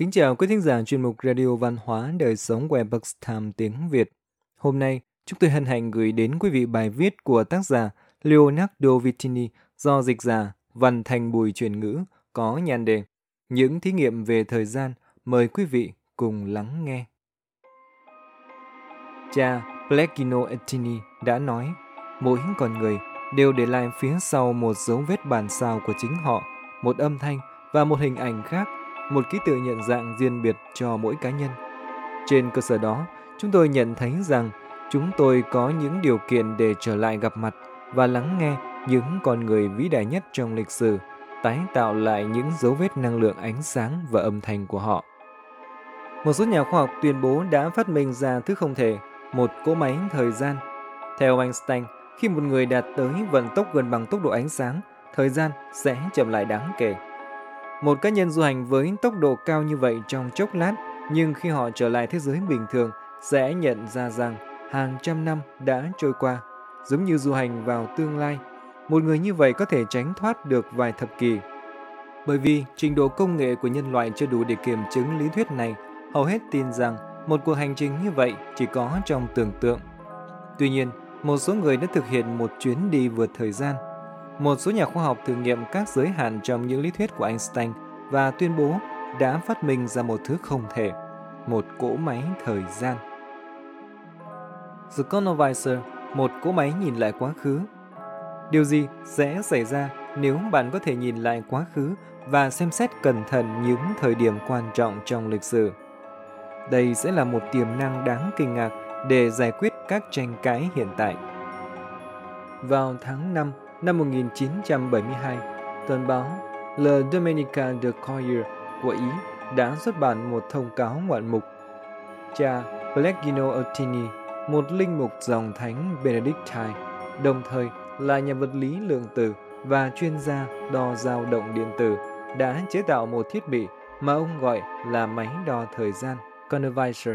Kính chào quý thính giả chuyên mục Radio Văn hóa Đời sống của Epoch Time tiếng Việt. Hôm nay, chúng tôi hân hạnh gửi đến quý vị bài viết của tác giả Leonardo Vitini do dịch giả Văn Thành Bùi truyền ngữ có nhan đề Những thí nghiệm về thời gian. Mời quý vị cùng lắng nghe. Cha Plekino Ettini đã nói, mỗi con người đều để lại phía sau một dấu vết bản sao của chính họ, một âm thanh và một hình ảnh khác một ký tự nhận dạng riêng biệt cho mỗi cá nhân. Trên cơ sở đó, chúng tôi nhận thấy rằng chúng tôi có những điều kiện để trở lại gặp mặt và lắng nghe những con người vĩ đại nhất trong lịch sử, tái tạo lại những dấu vết năng lượng ánh sáng và âm thanh của họ. Một số nhà khoa học tuyên bố đã phát minh ra thứ không thể, một cỗ máy thời gian. Theo Einstein, khi một người đạt tới vận tốc gần bằng tốc độ ánh sáng, thời gian sẽ chậm lại đáng kể. Một cá nhân du hành với tốc độ cao như vậy trong chốc lát, nhưng khi họ trở lại thế giới bình thường, sẽ nhận ra rằng hàng trăm năm đã trôi qua, giống như du hành vào tương lai. Một người như vậy có thể tránh thoát được vài thập kỷ. Bởi vì trình độ công nghệ của nhân loại chưa đủ để kiểm chứng lý thuyết này, hầu hết tin rằng một cuộc hành trình như vậy chỉ có trong tưởng tượng. Tuy nhiên, một số người đã thực hiện một chuyến đi vượt thời gian – một số nhà khoa học thử nghiệm các giới hạn trong những lý thuyết của Einstein và tuyên bố đã phát minh ra một thứ không thể, một cỗ máy thời gian. The Chronovisor, một cỗ máy nhìn lại quá khứ. Điều gì sẽ xảy ra nếu bạn có thể nhìn lại quá khứ và xem xét cẩn thận những thời điểm quan trọng trong lịch sử? Đây sẽ là một tiềm năng đáng kinh ngạc để giải quyết các tranh cãi hiện tại. Vào tháng 5 Năm 1972, tuần báo Le Domenica de Courier của Ý đã xuất bản một thông cáo ngoạn mục. Cha Pellegrino Ottini, một linh mục dòng thánh Benedictine, đồng thời là nhà vật lý lượng tử và chuyên gia đo dao động điện tử, đã chế tạo một thiết bị mà ông gọi là máy đo thời gian Chronovisor,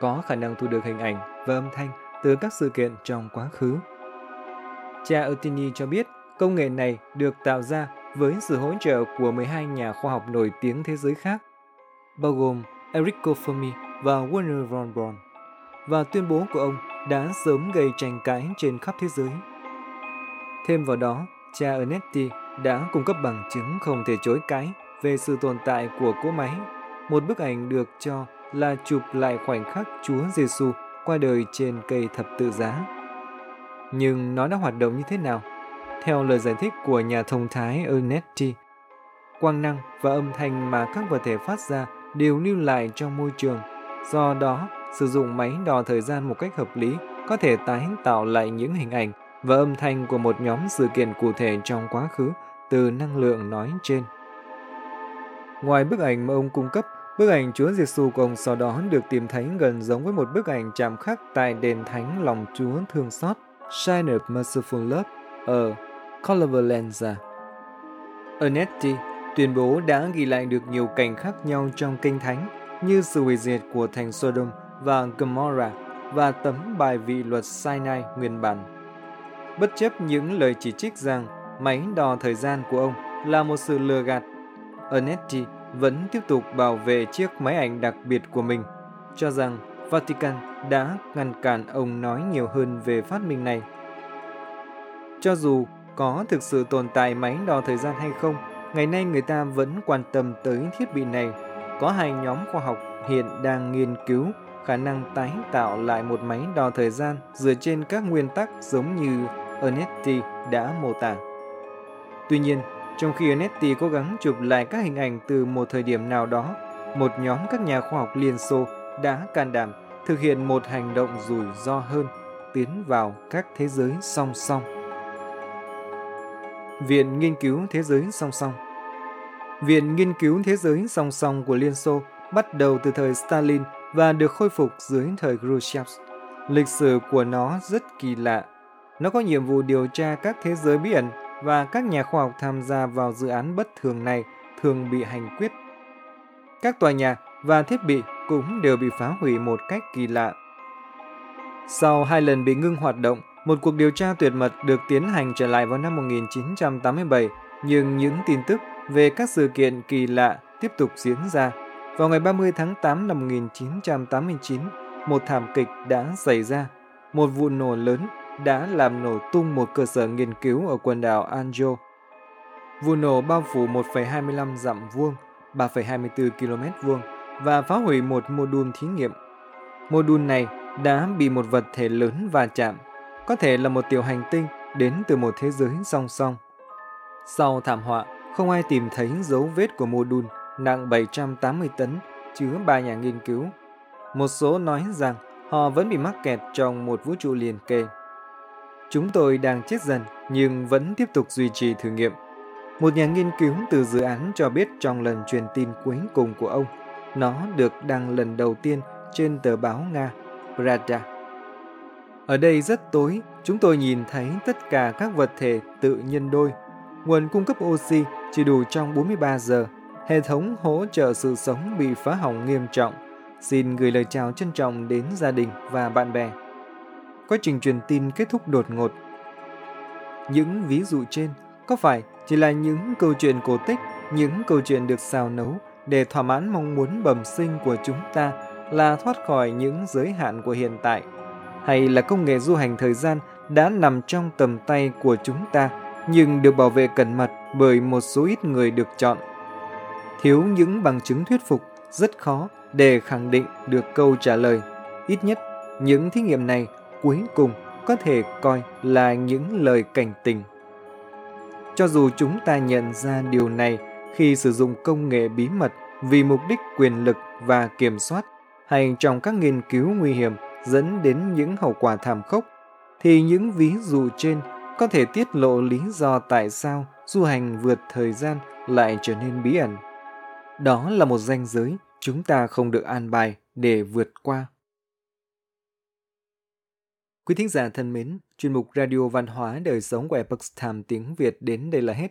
có khả năng thu được hình ảnh và âm thanh từ các sự kiện trong quá khứ Cha Otini cho biết công nghệ này được tạo ra với sự hỗ trợ của 12 nhà khoa học nổi tiếng thế giới khác, bao gồm Enrico Fermi và Werner von Braun. Và tuyên bố của ông đã sớm gây tranh cãi trên khắp thế giới. Thêm vào đó, cha Ernetti đã cung cấp bằng chứng không thể chối cãi về sự tồn tại của cỗ máy. Một bức ảnh được cho là chụp lại khoảnh khắc Chúa Giêsu qua đời trên cây thập tự giá nhưng nó đã hoạt động như thế nào? Theo lời giải thích của nhà thông thái Ernetti, quang năng và âm thanh mà các vật thể phát ra đều lưu lại trong môi trường. Do đó, sử dụng máy đo thời gian một cách hợp lý có thể tái tạo lại những hình ảnh và âm thanh của một nhóm sự kiện cụ thể trong quá khứ từ năng lượng nói trên. Ngoài bức ảnh mà ông cung cấp, bức ảnh Chúa Giêsu của ông sau đó được tìm thấy gần giống với một bức ảnh chạm khắc tại đền thánh lòng Chúa thương xót Shine of Merciful Love ở Colovalenza. Ernetti tuyên bố đã ghi lại được nhiều cảnh khác nhau trong kinh thánh như sự hủy diệt của thành Sodom và Gomorrah và tấm bài vị luật Sinai nguyên bản. Bất chấp những lời chỉ trích rằng máy đo thời gian của ông là một sự lừa gạt, Ernetti vẫn tiếp tục bảo vệ chiếc máy ảnh đặc biệt của mình, cho rằng Vatican đã ngăn cản ông nói nhiều hơn về phát minh này. Cho dù có thực sự tồn tại máy đo thời gian hay không, ngày nay người ta vẫn quan tâm tới thiết bị này. Có hai nhóm khoa học hiện đang nghiên cứu khả năng tái tạo lại một máy đo thời gian dựa trên các nguyên tắc giống như Ernetti đã mô tả. Tuy nhiên, trong khi Ernetti cố gắng chụp lại các hình ảnh từ một thời điểm nào đó, một nhóm các nhà khoa học Liên Xô đã can đảm thực hiện một hành động rủi ro hơn, tiến vào các thế giới song song. Viện Nghiên cứu Thế giới song song Viện Nghiên cứu Thế giới song song của Liên Xô bắt đầu từ thời Stalin và được khôi phục dưới thời Khrushchev. Lịch sử của nó rất kỳ lạ. Nó có nhiệm vụ điều tra các thế giới bí ẩn và các nhà khoa học tham gia vào dự án bất thường này thường bị hành quyết. Các tòa nhà và thiết bị cũng đều bị phá hủy một cách kỳ lạ. Sau hai lần bị ngưng hoạt động, một cuộc điều tra tuyệt mật được tiến hành trở lại vào năm 1987, nhưng những tin tức về các sự kiện kỳ lạ tiếp tục diễn ra. Vào ngày 30 tháng 8 năm 1989, một thảm kịch đã xảy ra. Một vụ nổ lớn đã làm nổ tung một cơ sở nghiên cứu ở quần đảo Anjo. Vụ nổ bao phủ 1,25 dặm vuông, 3,24 km vuông và phá hủy một mô đun thí nghiệm. Mô đun này đã bị một vật thể lớn va chạm, có thể là một tiểu hành tinh đến từ một thế giới song song. Sau thảm họa, không ai tìm thấy dấu vết của mô đun nặng 780 tấn chứa ba nhà nghiên cứu. Một số nói rằng họ vẫn bị mắc kẹt trong một vũ trụ liền kề. Chúng tôi đang chết dần nhưng vẫn tiếp tục duy trì thử nghiệm. Một nhà nghiên cứu từ dự án cho biết trong lần truyền tin cuối cùng của ông, nó được đăng lần đầu tiên trên tờ báo Nga, Pravda. Ở đây rất tối, chúng tôi nhìn thấy tất cả các vật thể tự nhân đôi. Nguồn cung cấp oxy chỉ đủ trong 43 giờ. Hệ thống hỗ trợ sự sống bị phá hỏng nghiêm trọng. Xin gửi lời chào trân trọng đến gia đình và bạn bè. Quá trình truyền tin kết thúc đột ngột. Những ví dụ trên có phải chỉ là những câu chuyện cổ tích, những câu chuyện được xào nấu để thỏa mãn mong muốn bẩm sinh của chúng ta là thoát khỏi những giới hạn của hiện tại hay là công nghệ du hành thời gian đã nằm trong tầm tay của chúng ta nhưng được bảo vệ cẩn mật bởi một số ít người được chọn. Thiếu những bằng chứng thuyết phục rất khó để khẳng định được câu trả lời. Ít nhất, những thí nghiệm này cuối cùng có thể coi là những lời cảnh tình. Cho dù chúng ta nhận ra điều này khi sử dụng công nghệ bí mật vì mục đích quyền lực và kiểm soát hay trong các nghiên cứu nguy hiểm dẫn đến những hậu quả thảm khốc, thì những ví dụ trên có thể tiết lộ lý do tại sao du hành vượt thời gian lại trở nên bí ẩn. Đó là một ranh giới chúng ta không được an bài để vượt qua. Quý thính giả thân mến, chuyên mục Radio Văn hóa Đời Sống của Epoch Time tiếng Việt đến đây là hết.